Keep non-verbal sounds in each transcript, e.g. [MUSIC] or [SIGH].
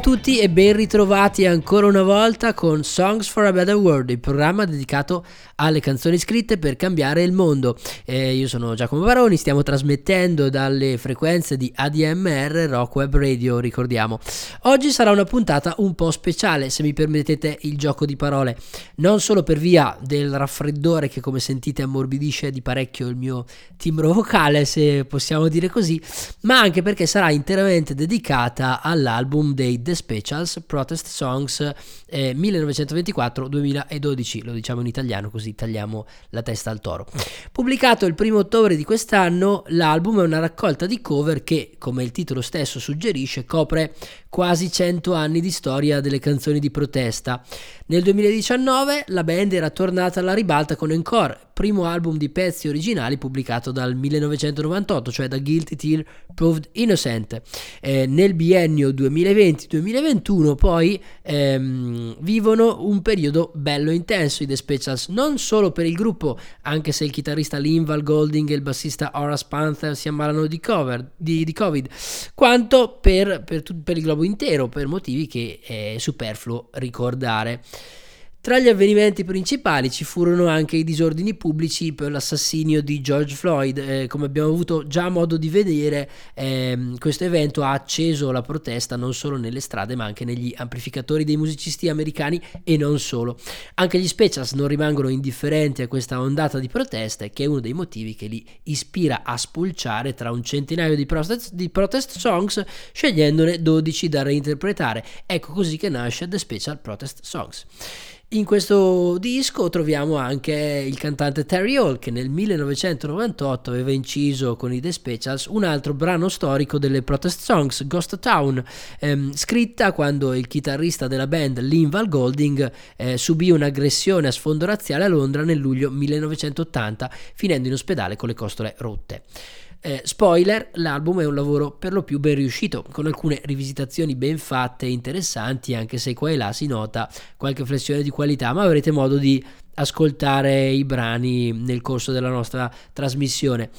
Ciao a tutti e ben ritrovati ancora una volta con Songs for a Better World, il programma dedicato alle canzoni scritte per cambiare il mondo. Eh, io sono Giacomo Baroni, stiamo trasmettendo dalle frequenze di ADMR Rock Web Radio, ricordiamo. Oggi sarà una puntata un po' speciale, se mi permettete il gioco di parole, non solo per via del raffreddore che come sentite ammorbidisce di parecchio il mio timbro vocale, se possiamo dire così, ma anche perché sarà interamente dedicata all'album dei The Specials Protest Songs eh, 1924-2012, lo diciamo in italiano così tagliamo la testa al toro. Pubblicato il primo ottobre di quest'anno, l'album è una raccolta di cover che, come il titolo stesso suggerisce, copre quasi 100 anni di storia delle canzoni di protesta. Nel 2019 la band era tornata alla ribalta con Encore, primo album di pezzi originali pubblicato dal 1998, cioè da Guilty Till Proved Innocent. Eh, nel biennio 2020-2021 poi ehm, vivono un periodo bello intenso i The Specials, non solo per il gruppo, anche se il chitarrista Linval Golding e il bassista Horace Panther si ammalano di, cover, di, di Covid, quanto per, per, per il globo intero, per motivi che è superfluo ricordare. Tra gli avvenimenti principali ci furono anche i disordini pubblici per l'assassinio di George Floyd. Eh, come abbiamo avuto già modo di vedere, ehm, questo evento ha acceso la protesta non solo nelle strade ma anche negli amplificatori dei musicisti americani e non solo. Anche gli Specials non rimangono indifferenti a questa ondata di proteste che è uno dei motivi che li ispira a spulciare tra un centinaio di protest, di protest songs scegliendone 12 da reinterpretare. Ecco così che nasce The Special Protest Songs. In questo disco troviamo anche il cantante Terry Hall che nel 1998 aveva inciso con i The Specials un altro brano storico delle protest songs, Ghost Town, ehm, scritta quando il chitarrista della band Linval Golding eh, subì un'aggressione a sfondo razziale a Londra nel luglio 1980 finendo in ospedale con le costole rotte. Eh, spoiler, l'album è un lavoro per lo più ben riuscito, con alcune rivisitazioni ben fatte e interessanti, anche se qua e là si nota qualche flessione di qualità, ma avrete modo di ascoltare i brani nel corso della nostra trasmissione.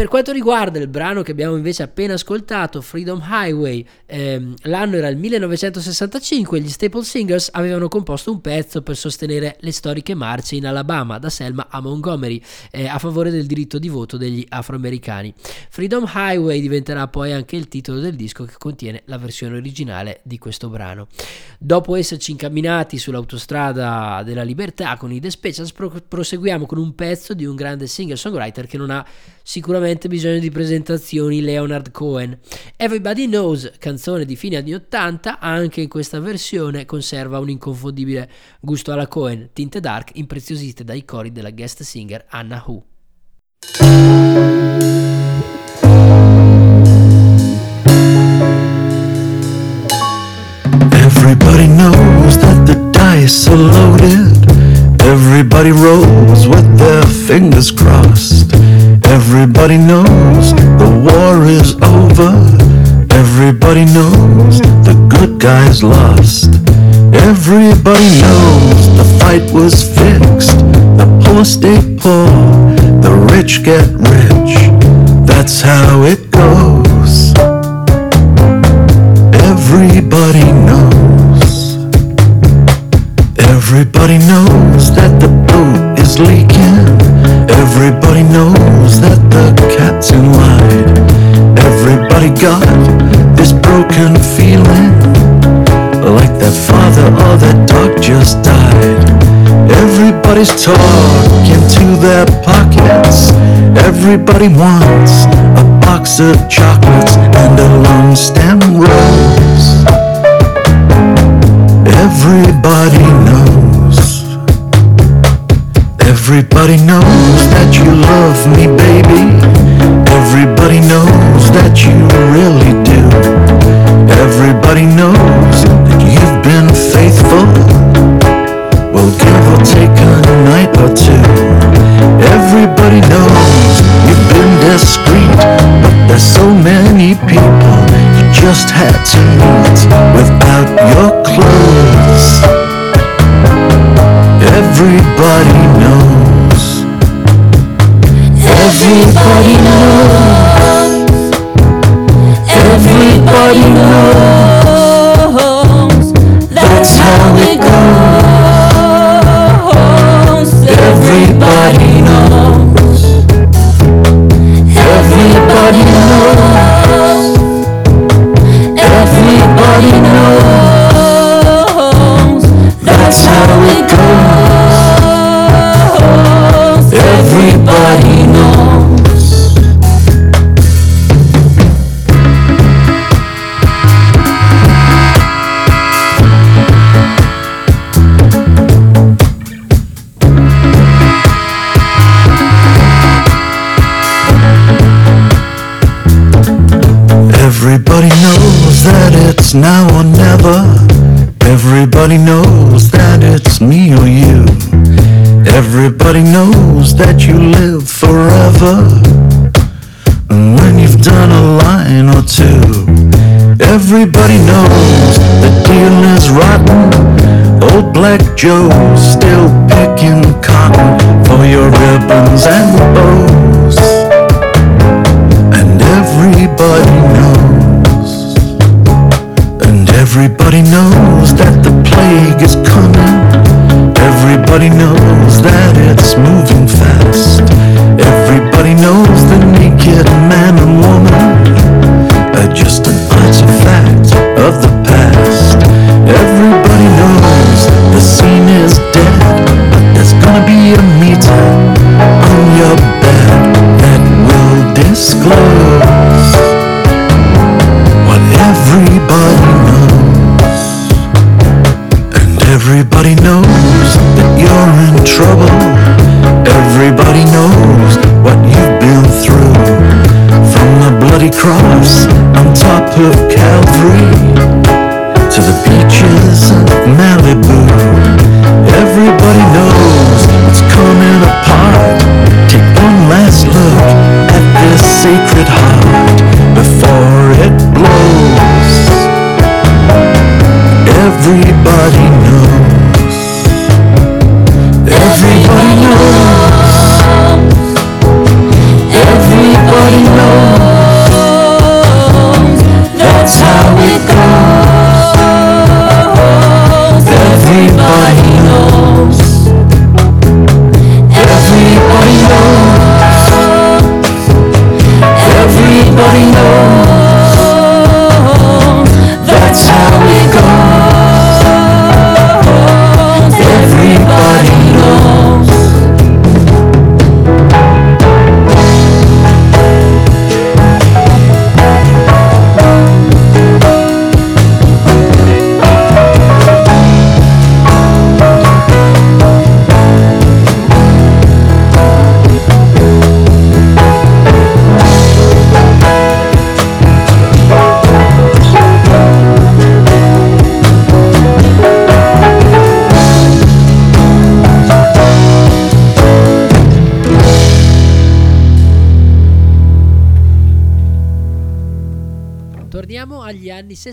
Per quanto riguarda il brano che abbiamo invece appena ascoltato, Freedom Highway, ehm, l'anno era il 1965 gli Staple Singers avevano composto un pezzo per sostenere le storiche marce in Alabama da Selma a Montgomery eh, a favore del diritto di voto degli afroamericani. Freedom Highway diventerà poi anche il titolo del disco che contiene la versione originale di questo brano. Dopo esserci incamminati sull'autostrada della libertà con i The Specials, pro- proseguiamo con un pezzo di un grande singer-songwriter che non ha sicuramente bisogno di presentazioni Leonard Cohen. Everybody Knows, canzone di fine anni 80, anche in questa versione conserva un inconfondibile gusto alla Cohen, tinte dark impreziosite dai cori della guest singer Anna Hu. Everybody knows that the dice are loaded. Everybody rolls with their fingers crossed. Everybody knows the war is over. Everybody knows the good guys lost. Everybody knows the fight was fixed. The poor stay poor, the rich get rich. That's how it goes. Everybody knows. Everybody knows that the boat is leaking. Everybody knows that the cat's in line. Everybody got this broken feeling like their father or their dog just died. Everybody's talking to their pockets. Everybody wants a box of chocolates and a long stem rose. Everybody knows. Everybody knows that you love me, baby. Everybody knows that you really do. Everybody knows that you've been faithful. Well, give or take a night or two. Everybody knows you've been discreet, but there's so many people you just had to meet without your clothes. Everybody knows. Everybody knows. Everybody knows. That's how it everybody knows the deal is rotten. Old Black Joe's still picking cotton for your ribbons and bows. And everybody knows.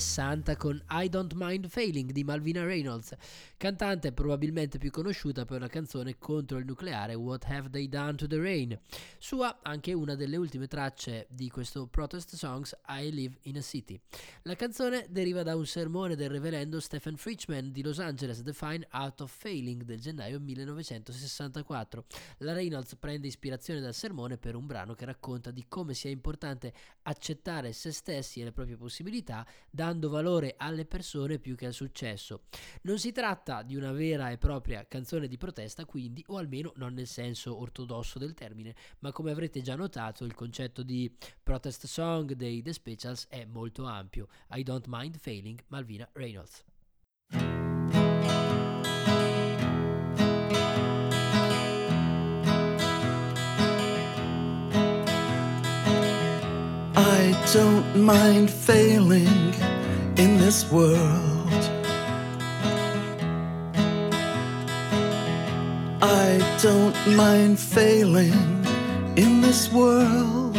pensar 60 con I Don't Mind Failing di Malvina Reynolds, cantante probabilmente più conosciuta per la canzone contro il nucleare What Have They Done to the Rain, sua anche una delle ultime tracce di questo protest songs I Live in a City. La canzone deriva da un sermone del reverendo Stephen Fritchman di Los Angeles, The Fine Art of Failing del gennaio 1964. La Reynolds prende ispirazione dal sermone per un brano che racconta di come sia importante accettare se stessi e le proprie possibilità, dando valore alle persone più che al successo. Non si tratta di una vera e propria canzone di protesta, quindi, o almeno non nel senso ortodosso del termine, ma come avrete già notato, il concetto di protest song dei The Specials è molto ampio. I don't mind failing Malvina Reynolds. I don't mind failing in this world. I don't mind failing in this world.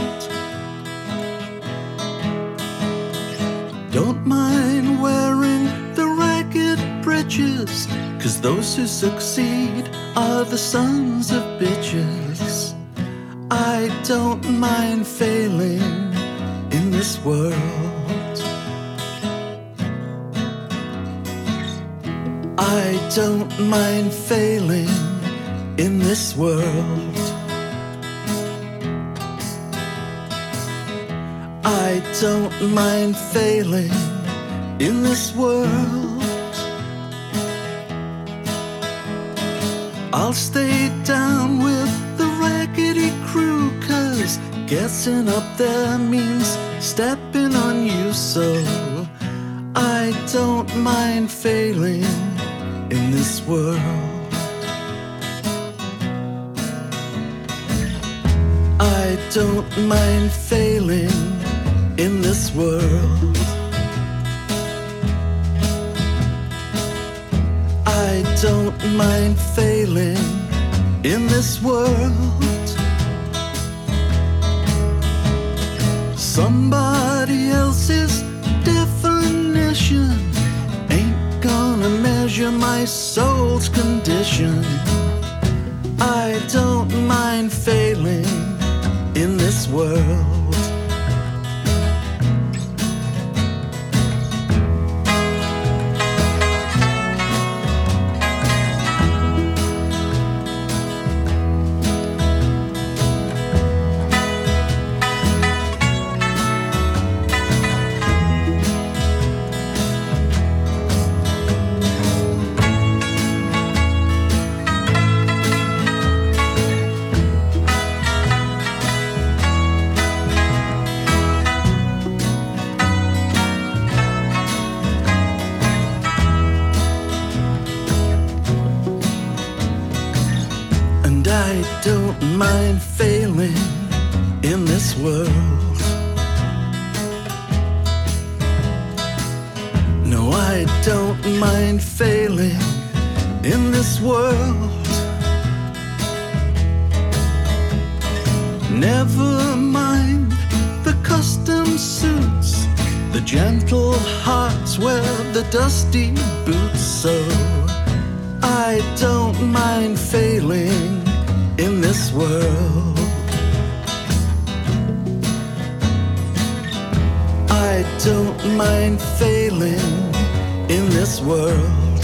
Don't mind wearing the ragged breeches, cause those who succeed are the sons of bitches. I don't mind failing in this world. I don't mind failing in this world. I don't mind failing in this world. I'll stay down with the raggedy crew, cause Guessing up there means stepping on you, so I don't mind failing in this world. I don't mind failing in this world. I don't mind failing in this world. Somebody else's definition measure my soul's condition. I don't mind failing in this world. The gentle hearts wear the dusty boots. So I don't mind failing in this world. I don't mind failing in this world.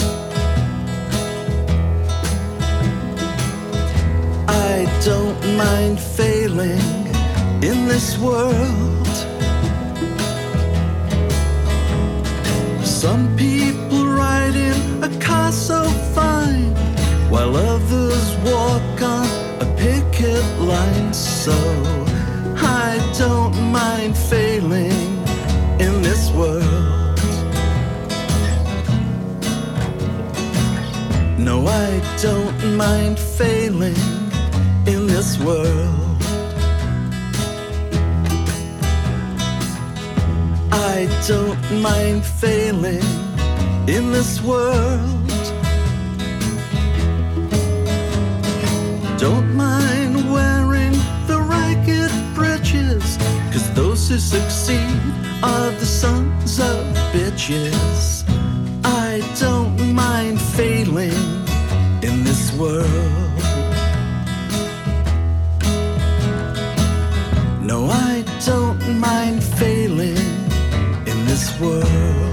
I don't mind failing in this world. Some people ride in a car so fine, while others walk on a picket line. So I don't mind failing in this world. No, I don't mind failing in this world. I don't mind failing in this world. Don't mind wearing the ragged breeches, cause those who succeed are the sons of bitches. I don't mind failing in this world. No, I don't mind failing world.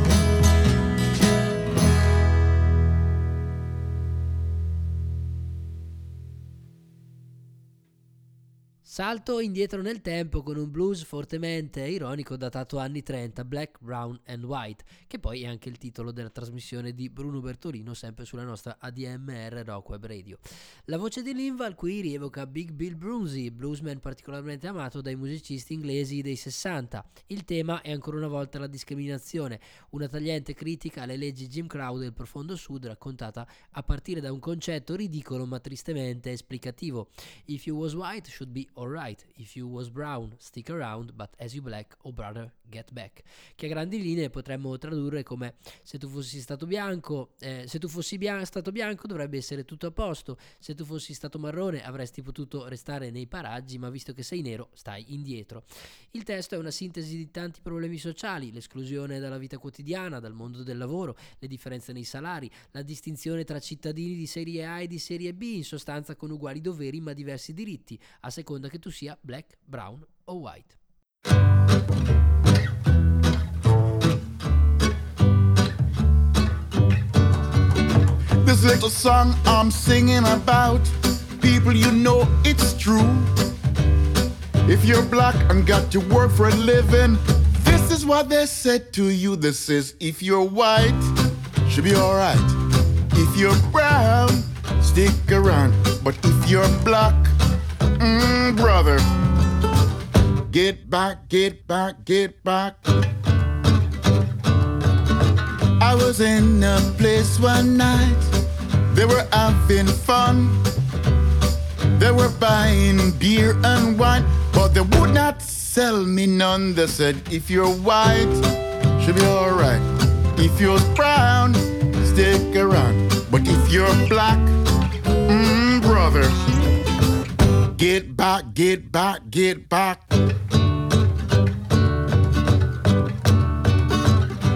Salto indietro nel tempo con un blues fortemente ironico datato anni 30, Black, Brown and White, che poi è anche il titolo della trasmissione di Bruno Bertolino, sempre sulla nostra ADMR Rock Web Radio. La voce di Linval qui rievoca Big Bill Brunsey, bluesman particolarmente amato dai musicisti inglesi dei 60. Il tema è ancora una volta la discriminazione, una tagliente critica alle leggi Jim Crow del profondo sud raccontata a partire da un concetto ridicolo ma tristemente esplicativo. If you was white should be alright, if you was brown, stick around, but as you black, oh brother, get back. Che a grandi linee potremmo tradurre come se tu fossi stato bianco, eh, se tu fossi bia- stato bianco dovrebbe essere tutto a posto, se tu fossi stato marrone avresti potuto restare nei paraggi, ma visto che sei nero stai indietro. Il testo è una sintesi di tanti problemi sociali, l'esclusione dalla vita quotidiana, dal mondo del lavoro, le differenze nei salari, la distinzione tra cittadini di serie A e di serie B, in sostanza con uguali doveri ma diversi diritti, a seconda che tu sia black, brown o white. This little song I'm singing about, people, you know it's true. If you're black and got to work for a living, this is what they said to you. This is if you're white, should be alright. If you're brown, stick around. But if you're black, mm, brother, get back, get back, get back. I was in a place one night, they were having fun. They were buying beer and wine, but they would not sell me none. They said, if you're white, should be alright. If you're brown, stick around. But if you're black, mm, brother, get back, get back, get back.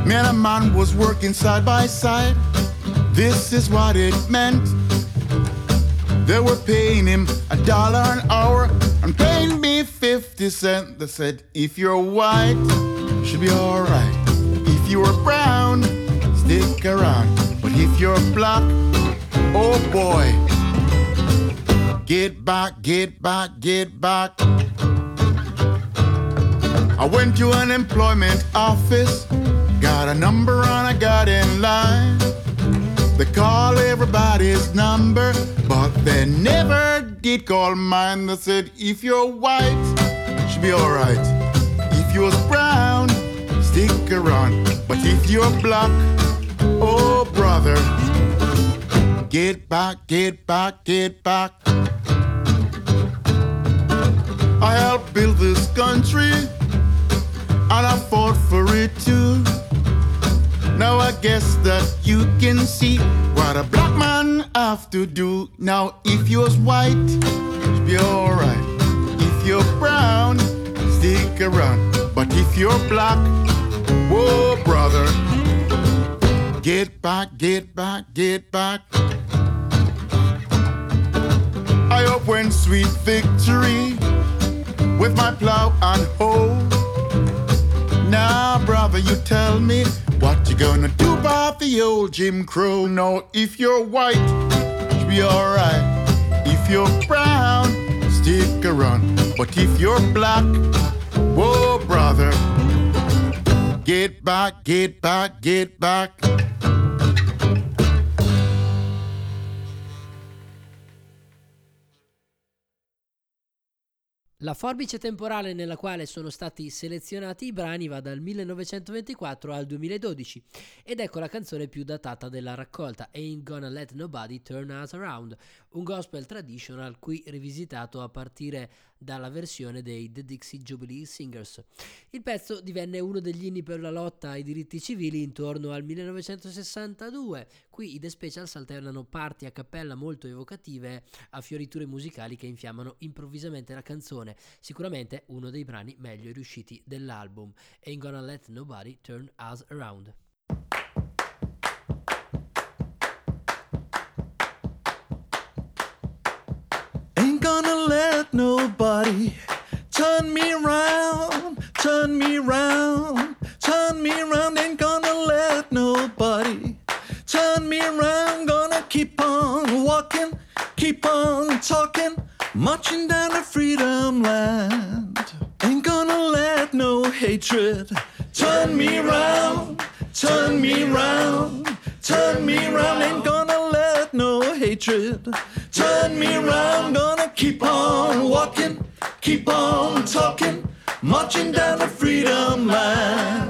Man and man was working side by side. This is what it meant. They were paying him a dollar an hour and paying me 50 cents. They said, if you're white, you should be alright. If you're brown, stick around. But if you're black, oh boy, get back, get back, get back. I went to an employment office, got a number and I got in line. They call everybody's number, but they never did call mine. They said, if you're white, should be alright. If you're brown, stick around. But if you're black, oh brother, get back, get back, get back. I helped build this country, and I fought for it too. Now I guess that you can see what a black man have to do. Now if you're white, be alright. If you're brown, stick around. But if you're black, whoa brother, get back, get back, get back. I hope when sweet victory me what you gonna do about the old Jim Crow? No, if you're white, you be alright. If you're brown, stick around. But if you're black, whoa, brother, get back, get back, get back. La forbice temporale nella quale sono stati selezionati i brani va dal 1924 al 2012 ed ecco la canzone più datata della raccolta, Ain't Gonna Let Nobody Turn Us Around, un gospel traditional qui rivisitato a partire dalla versione dei The Dixie Jubilee Singers. Il pezzo divenne uno degli inni per la lotta ai diritti civili intorno al 1962. Qui i The Specials alternano parti a cappella molto evocative a fioriture musicali che infiammano improvvisamente la canzone, sicuramente uno dei brani meglio riusciti dell'album. Ain't Gonna Let Nobody Turn Us Around. Let nobody turn me around, turn me around, turn me around. Ain't gonna let nobody turn me around. Gonna keep on walking, keep on talking, marching down the freedom land. Ain't gonna let no hatred turn me around, turn me around, turn me around. Ain't gonna no hatred turn me around. Gonna keep on walking, keep on talking, marching down the freedom line.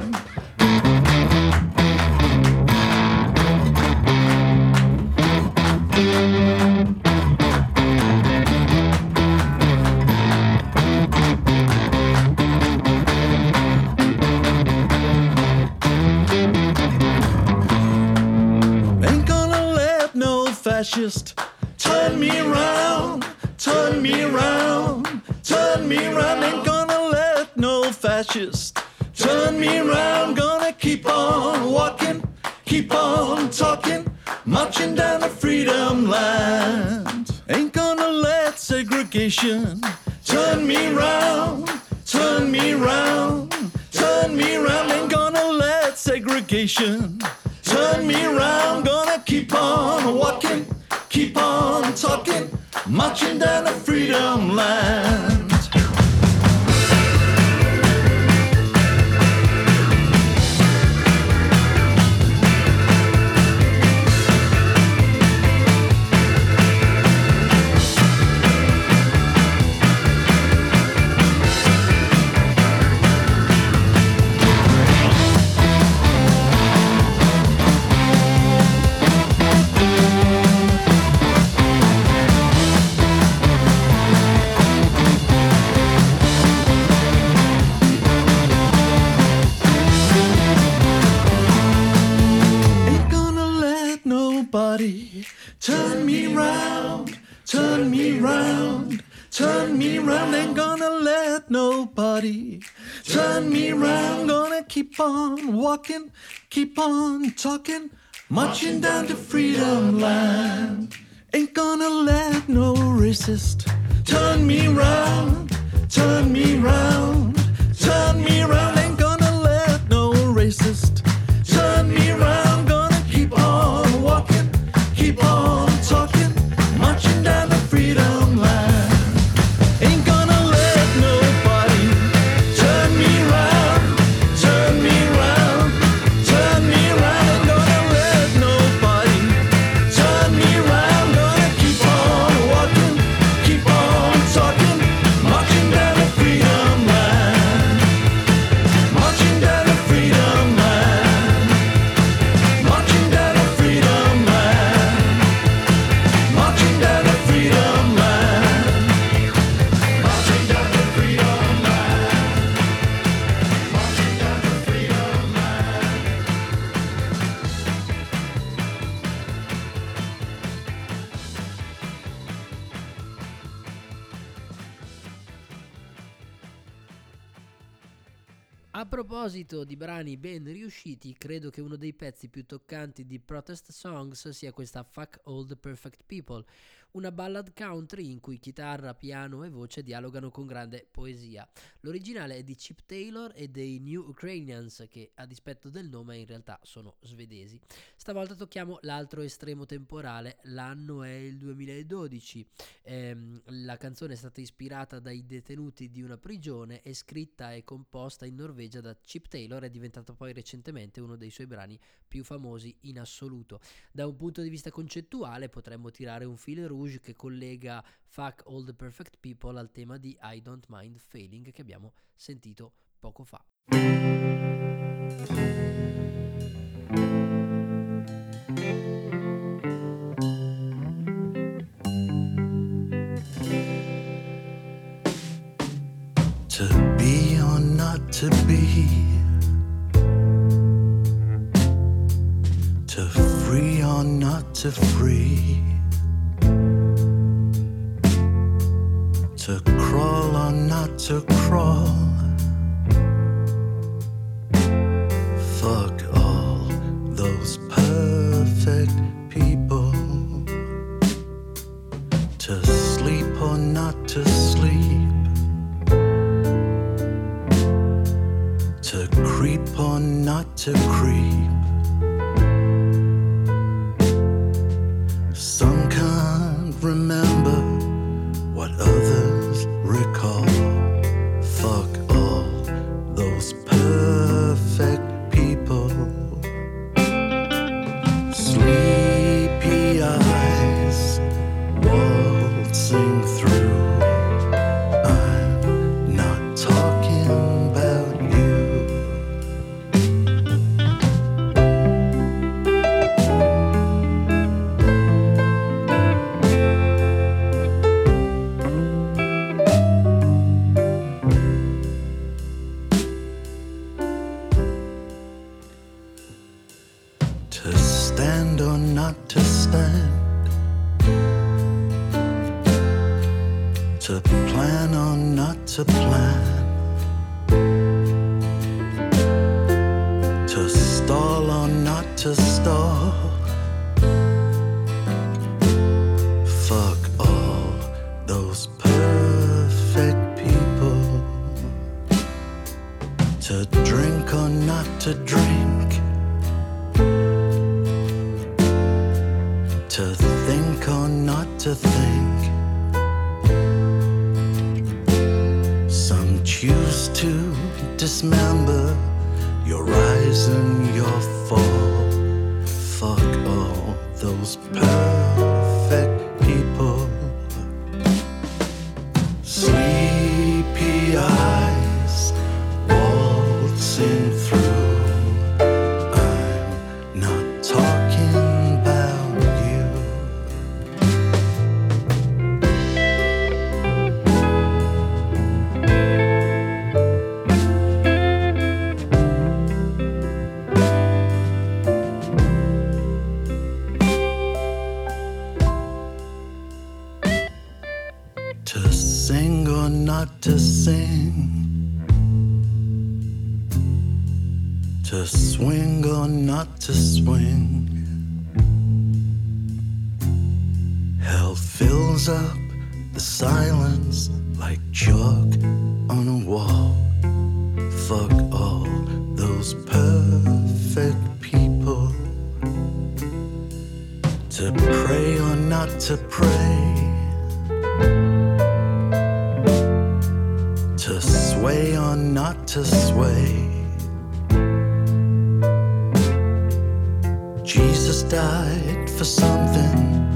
Fascist turn me around, turn me around, turn me around. Ain't gonna let no fascist turn me around. Gonna keep on walking, keep on talking, marching down the freedom land. Ain't gonna let segregation turn me around, turn me around, turn me around. Ain't gonna let segregation turn me around. Gonna keep on walking, keep on talking, marching down the freedom land. Turn me round, turn me round. Ain't gonna let nobody turn me round. Gonna keep on walking, keep on talking, marching down to freedom land. Ain't gonna let no racist turn me round, turn me round, turn me round. Proposito di brani ben riusciti, credo che uno dei pezzi più toccanti di Protest Songs sia questa Fuck All the Perfect People, una ballad country in cui chitarra, piano e voce dialogano con grande poesia. L'originale è di Chip Taylor e dei New Ukrainians, che a dispetto del nome in realtà sono svedesi. Stavolta tocchiamo l'altro estremo temporale, l'anno è il 2012. Ehm, la canzone è stata ispirata dai detenuti di una prigione e scritta e composta in Norvegia da Chip Taylor è diventato poi recentemente uno dei suoi brani più famosi in assoluto. Da un punto di vista concettuale potremmo tirare un fil Rouge che collega Fuck All the Perfect People al tema di I Don't Mind Failing che abbiamo sentito poco fa. To be or not to be. to free or not to free. To. Hell fills up the silence like chalk on a wall. Fuck all those perfect people. To pray or not to pray. To sway or not to sway. Died for something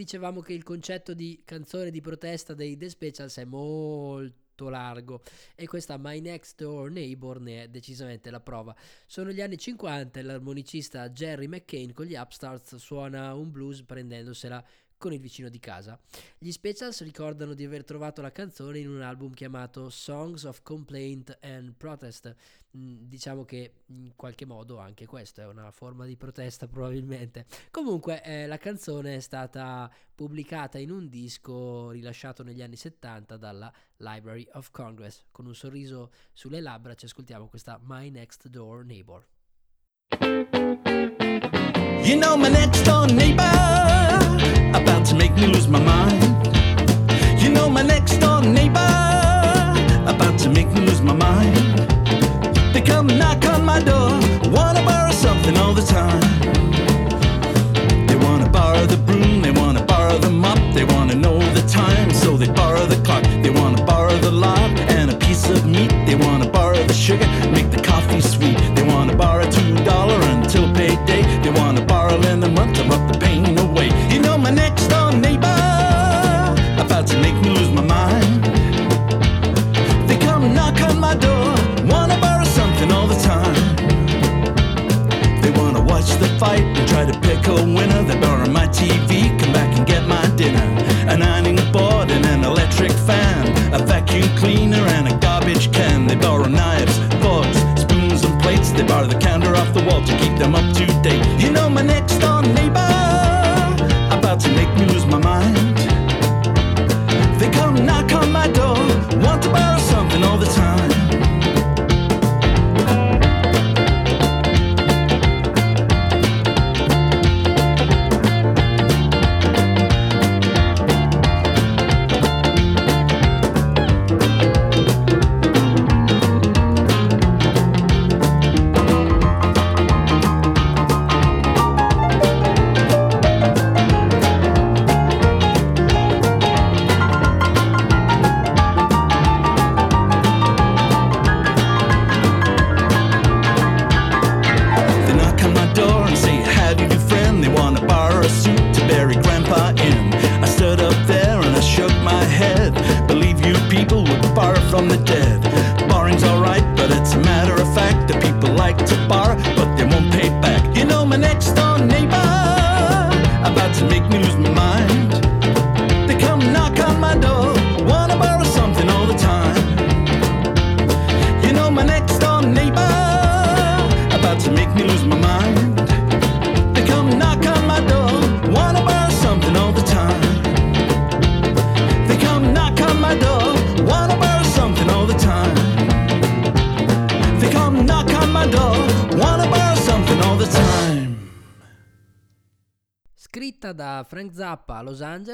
dicevamo che il concetto di canzone di protesta dei The Specials è molto largo e questa My Next Door Neighbor ne è decisamente la prova. Sono gli anni 50 e l'armonicista Jerry McCain con gli Upstarts suona un blues prendendosela con il vicino di casa. Gli Specials ricordano di aver trovato la canzone in un album chiamato Songs of Complaint and Protest. Mm, diciamo che in qualche modo anche questo è una forma di protesta [LAUGHS] probabilmente. Comunque eh, la canzone è stata pubblicata in un disco rilasciato negli anni 70 dalla Library of Congress. Con un sorriso sulle labbra ci ascoltiamo questa My Next Door Neighbor. You know my next door neighbor about to make me lose my mind. You know my next door neighbor about to make me lose my mind. They come knock on my door, wanna borrow something all the time. They wanna borrow the broom, they wanna borrow the mop, they wanna know the time, so they borrow the clock. They wanna borrow the lot and a piece of meat. They wanna borrow the sugar, make the coffee to make me lose my mind. They come knock on my door, wanna borrow something all the time. They wanna watch the fight and try to pick a winner. They borrow my TV, come back and get my dinner. An ironing board and an electric fan, a vacuum cleaner and a garbage can. They borrow knives, forks, spoons and plates. They borrow the counter off the wall to keep them up to date. You know my next door neighbor about to make me lose something all the time.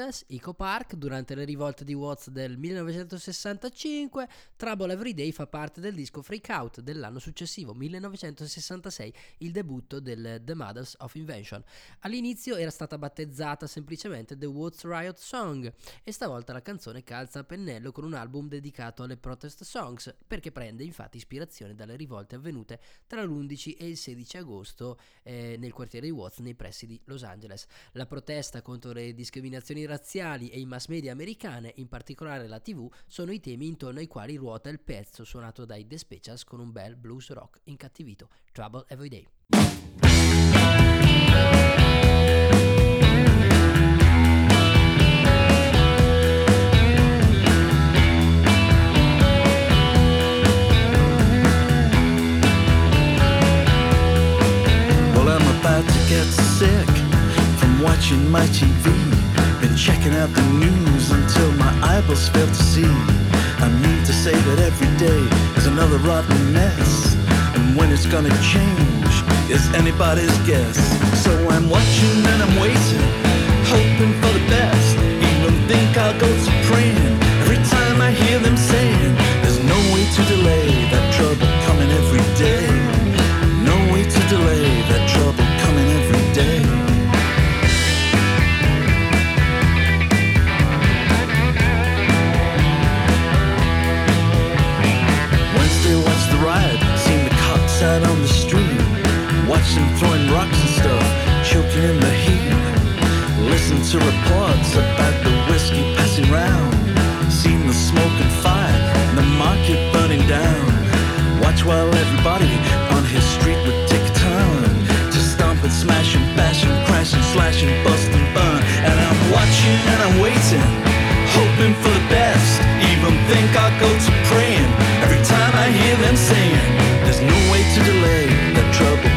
Angeles, Eco Park, durante le rivolte di Watts del 1965, Trouble Every Day fa parte del disco Freak Out dell'anno successivo, 1966, il debutto del The Mothers of Invention. All'inizio era stata battezzata semplicemente The Watts Riot Song e stavolta la canzone calza a pennello con un album dedicato alle protest songs, perché prende infatti ispirazione dalle rivolte avvenute tra l'11 e il 16 agosto eh, nel quartiere di Watts nei pressi di Los Angeles. La protesta contro le discriminazioni razziali e i mass media americane, in particolare la TV, sono i temi intorno ai quali ruota il pezzo suonato dai The Specials con un bel blues rock incattivito, Trouble Every Day. I'm about to get sick from watching my TV. Been checking out the news until my eyeballs fail to see. I mean to say that every day is another rotten mess. And when it's gonna change is anybody's guess. So I'm watching and I'm waiting, hoping for the best. Even think I'll go to praying every time I hear them saying there's no way to delay that trouble Them throwing rocks and stuff, choking in the heat. Listen to reports about the whiskey passing round. Seen the smoke and fire, and the market burning down. Watch while everybody on his street would take a turn to stomp and smash and bash and crash and slash and bust and burn. And I'm watching and I'm waiting, hoping for the best. Even think I'll go to praying every time I hear them saying, There's no way to delay that trouble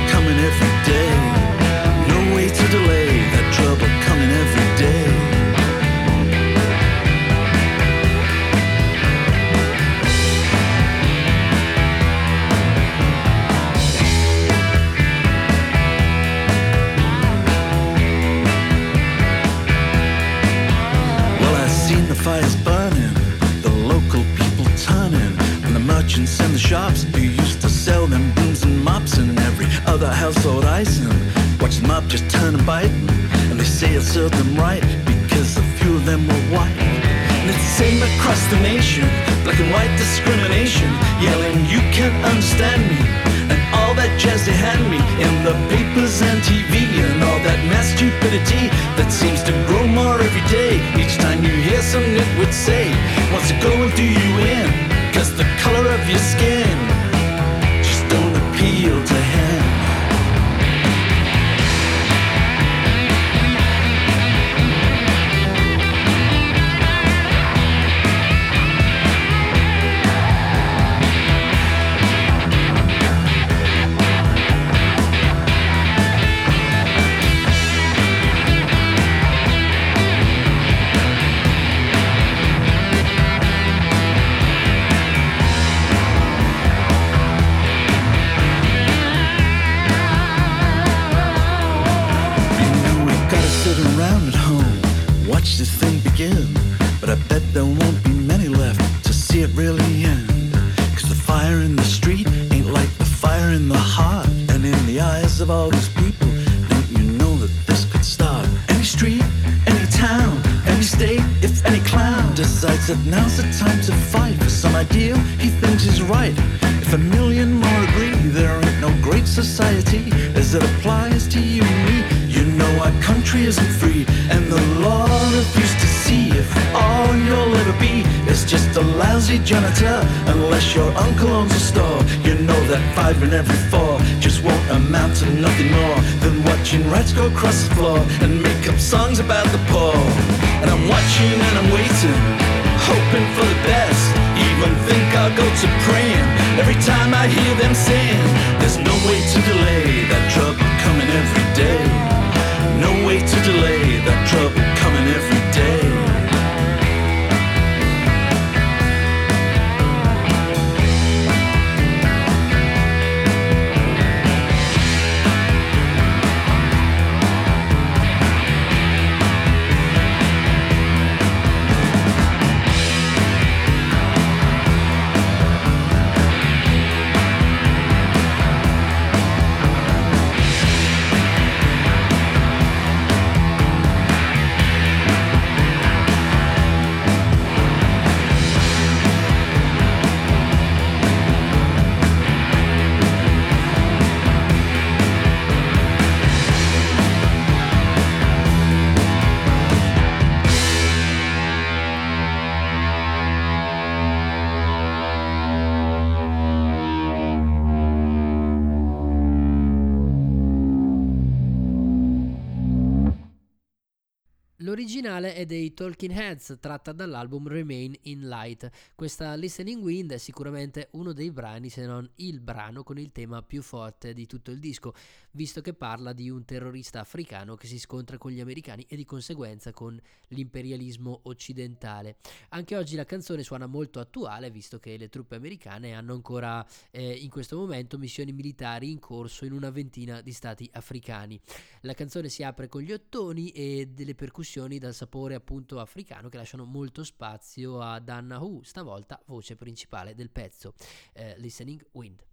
other household item. Watch them up just turn and bite, and they say it served them right because a few of them were white. And it's the same across the nation, black and white discrimination, yelling, You can't understand me. And all that jazz they hand me in the papers and TV, and all that mass stupidity that seems to grow more every day. Each time you hear some nitwit say, Wants to go do you in, cause the color of your skin just don't appeal to him. Store, you know that five in every four just won't amount to nothing more than watching rats go across the floor and make up songs about the poor. And I'm watching and I'm waiting, hoping for the best. Even think I'll go to praying every time I hear them saying, There's no way to delay that trouble coming every day. No way to delay that trouble coming every day. È dei Talking Heads, tratta dall'album Remain in Light. Questa Listening Wind è sicuramente uno dei brani, se non il brano con il tema più forte di tutto il disco, visto che parla di un terrorista africano che si scontra con gli americani e di conseguenza con l'imperialismo occidentale. Anche oggi la canzone suona molto attuale, visto che le truppe americane hanno ancora eh, in questo momento missioni militari in corso in una ventina di stati africani. La canzone si apre con gli ottoni e delle percussioni dal sapore appunto africano che lasciano molto spazio a Danna Hu, stavolta voce principale del pezzo, eh, Listening Wind.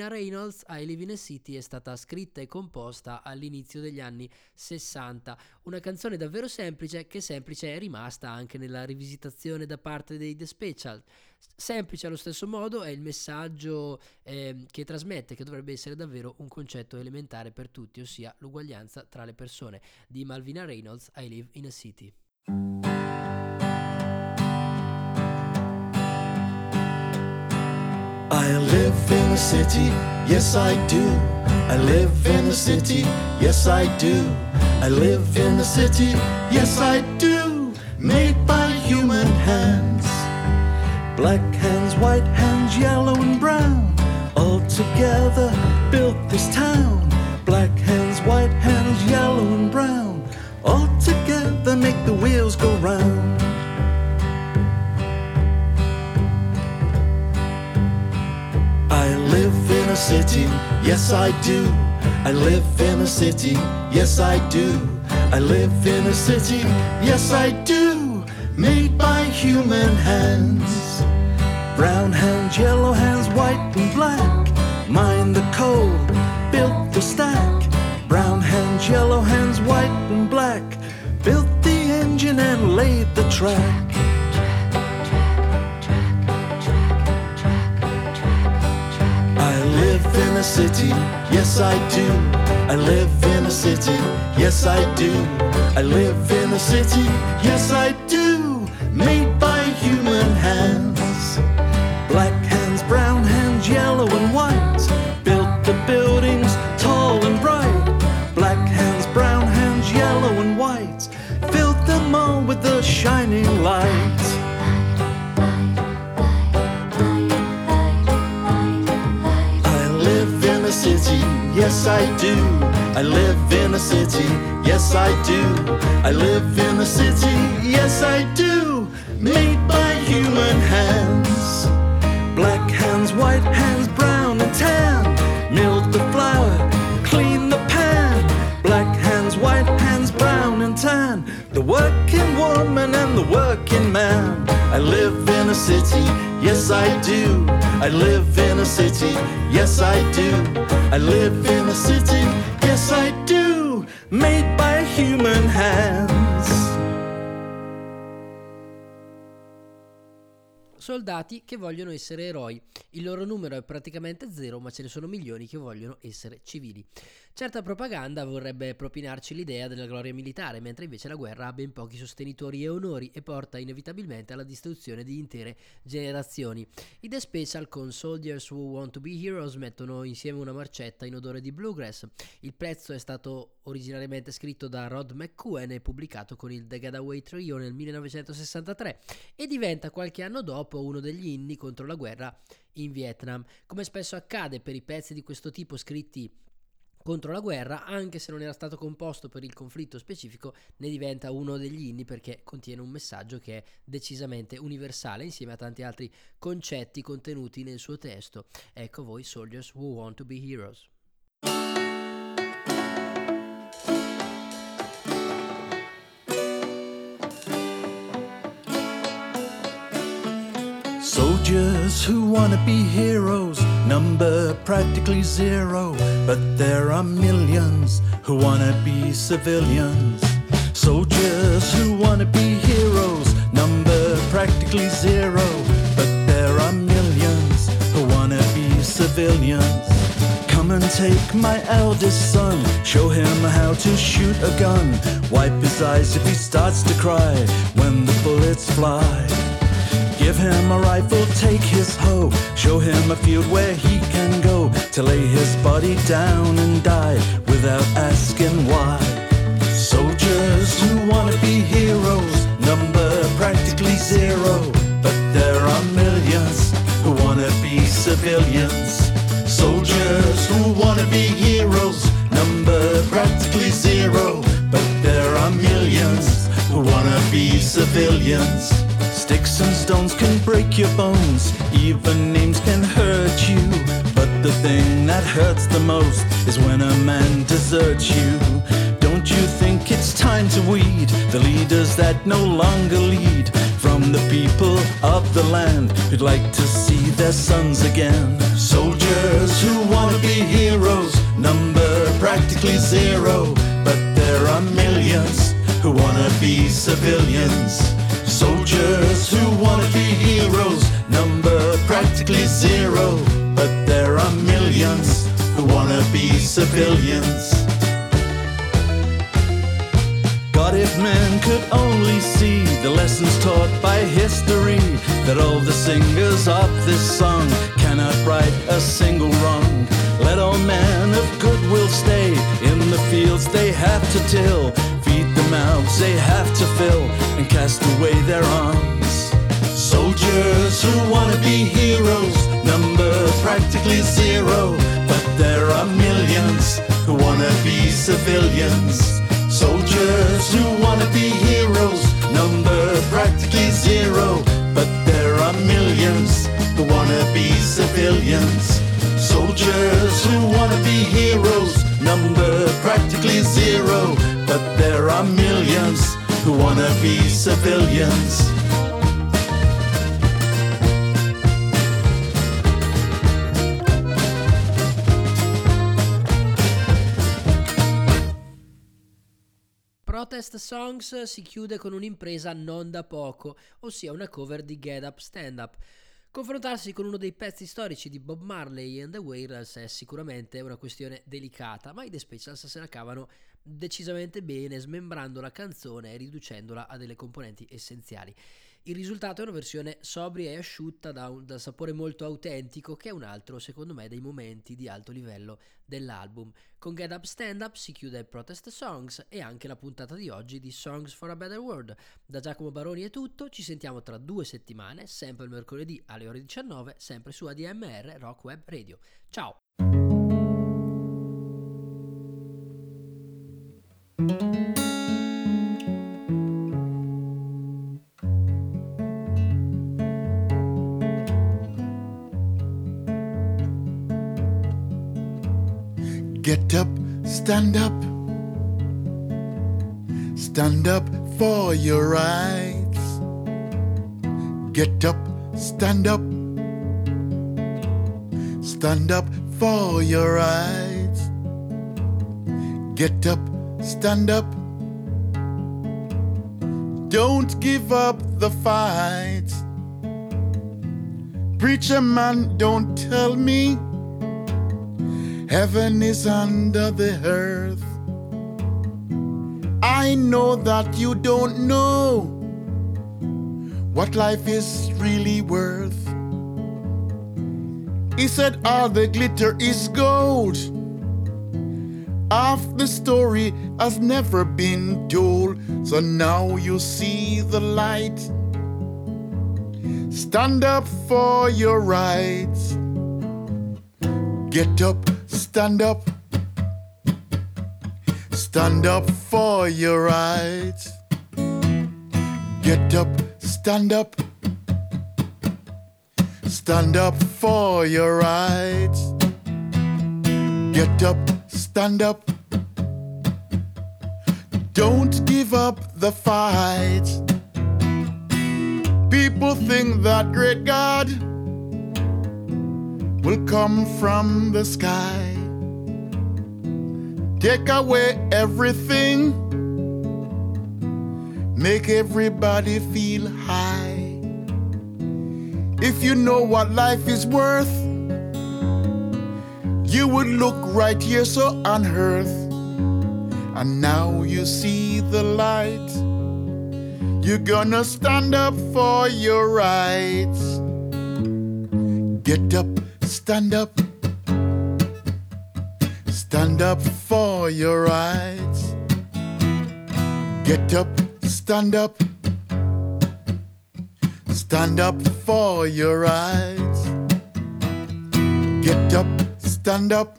Malvina Reynolds, I Live in a City, è stata scritta e composta all'inizio degli anni 60. Una canzone davvero semplice che semplice è rimasta anche nella rivisitazione da parte dei The Special. Semplice allo stesso modo è il messaggio ehm, che trasmette, che dovrebbe essere davvero un concetto elementare per tutti, ossia l'uguaglianza tra le persone. Di Malvina Reynolds, I Live in a City. I live in the city, yes I do. I live in the city, yes I do. I live in the city, yes I do. Made by human hands. Black hands, white hands, yellow and brown. All together built this town. Yes I do. I live in a city, yes I do. I live in a city, yes I do. Made by human hands. Brown hands, yellow hands, white and black. Mind the coal, built the stack. Brown hands, yellow hands, white and black. Built the engine and laid the track. A city, yes I do. I live in a city, yes I do. I live in a city, yes I do. Made by human hands. Yes I do. I live in a city, yes I do. I live in a city, yes I do. Made by human hands. Black hands, white hands, brown and tan. Milled the flour, clean the pan. Black hands, white hands, brown and tan. The working woman and the working man. I live in a city, yes I do. I live in a city, yes I do. I live in a city, yes I do. Made by human hands. Soldati che vogliono essere eroi. Il loro numero è praticamente zero, ma ce ne sono milioni che vogliono essere civili. Certa propaganda vorrebbe propinarci l'idea della gloria militare, mentre invece la guerra ha ben pochi sostenitori e onori e porta inevitabilmente alla distruzione di intere generazioni. I The Special con Soldiers Who Want to Be Heroes mettono insieme una marcetta in odore di bluegrass. Il pezzo è stato originariamente scritto da Rod McCuen e pubblicato con il The Getaway Trio nel 1963 e diventa qualche anno dopo uno degli inni contro la guerra in Vietnam. Come spesso accade per i pezzi di questo tipo scritti contro la guerra, anche se non era stato composto per il conflitto specifico, ne diventa uno degli inni perché contiene un messaggio che è decisamente universale insieme a tanti altri concetti contenuti nel suo testo. Ecco voi Soldiers Who Want to Be Heroes. Soldiers who wanna be heroes number practically zero, but there are millions who wanna be civilians. Soldiers who wanna be heroes number practically zero, but there are millions who wanna be civilians. Come and take my eldest son, show him how to shoot a gun. Wipe his eyes if he starts to cry when the bullets fly. Give him a rifle, take his hoe, show him a field where he can go to lay his body down and die without asking why. Soldiers who wanna be heroes number practically zero, but there are millions who wanna be civilians. Soldiers who wanna be heroes number practically zero, but there are millions who wanna be civilians. Sticks and stones can break your bones, even names can hurt you. But the thing that hurts the most is when a man deserts you. Don't you think it's time to weed the leaders that no longer lead from the people of the land who'd like to see their sons again? Soldiers who wanna be heroes number practically zero, but there are millions who wanna be civilians. Soldiers who wanna be heroes number practically zero, but there are millions who wanna be civilians. God, if man could only see the lessons taught by history, that all the singers of this song cannot right a single wrong. Let all men of goodwill stay in the fields they have to till, mouths they have to fill, and cast away their arms. Soldiers who wanna be heroes number practically zero, but there are millions who wanna be civilians. Soldiers who wanna be heroes number practically zero, but there are millions who wanna be civilians. Soldiers who wanna be heroes number practically zero, are millions who wanna be civilians. Protest Songs si chiude con un'impresa non da poco, ossia una cover di Get Up Stand Up. Confrontarsi con uno dei pezzi storici di Bob Marley and the Wailers è sicuramente una questione delicata, ma i The Specials se la cavano decisamente bene, smembrando la canzone e riducendola a delle componenti essenziali. Il risultato è una versione sobria e asciutta da un dal sapore molto autentico che è un altro, secondo me, dei momenti di alto livello dell'album. Con Get Up Stand Up si chiude Protest Songs e anche la puntata di oggi di Songs for a Better World. Da Giacomo Baroni è tutto, ci sentiamo tra due settimane, sempre il mercoledì alle ore 19, sempre su ADMR Rock Web Radio. Ciao! Get up, stand up. Stand up for your rights. Get up, stand up. Stand up for your rights. Get up, stand up. Don't give up the fight. Preacher man, don't tell me heaven is under the earth. I know that you don't know what life is really worth. He said, All the glitter is gold. Half the story has never been told, so now you see the light. Stand up for your rights. Get up, stand up. Stand up for your rights. Get up, stand up. Stand up for your rights. Get up, stand up. Don't give up the fight. People think that great God will come from the sky. Take away everything, make everybody feel high. If you know what life is worth, you would look right here so earth, and now you see the light. You're gonna stand up for your rights. Get up, stand up. Stand up for your rights. Get up, stand up. Stand up for your rights. Get up, stand up.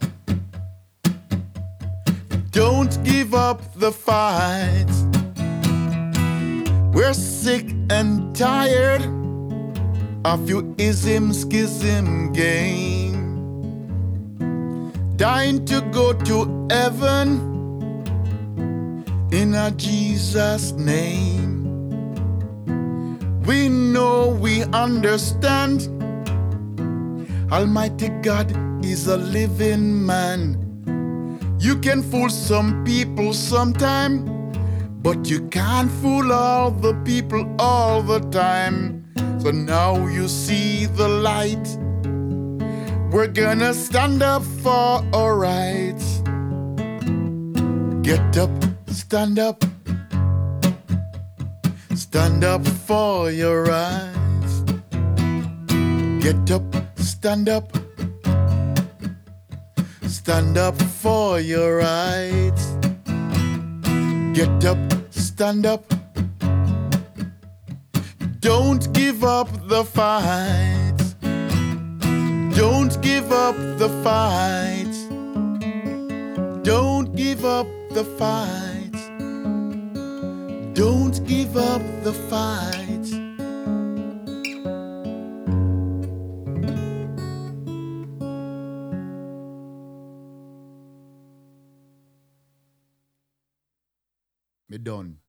Don't give up the fight. We're sick and tired of your ism schism game. Dying to go to heaven in a Jesus name. We know we understand. Almighty God is a living man. You can fool some people sometime, but you can't fool all the people all the time. So now you see the light. We're gonna stand up for our rights. Get up, stand up. Stand up for your rights. Get up, stand up. Stand up for your rights. Get up, stand up. Don't give up the fight. Don't give up the fight. Don't give up the fight. Don't give up the fight. Done.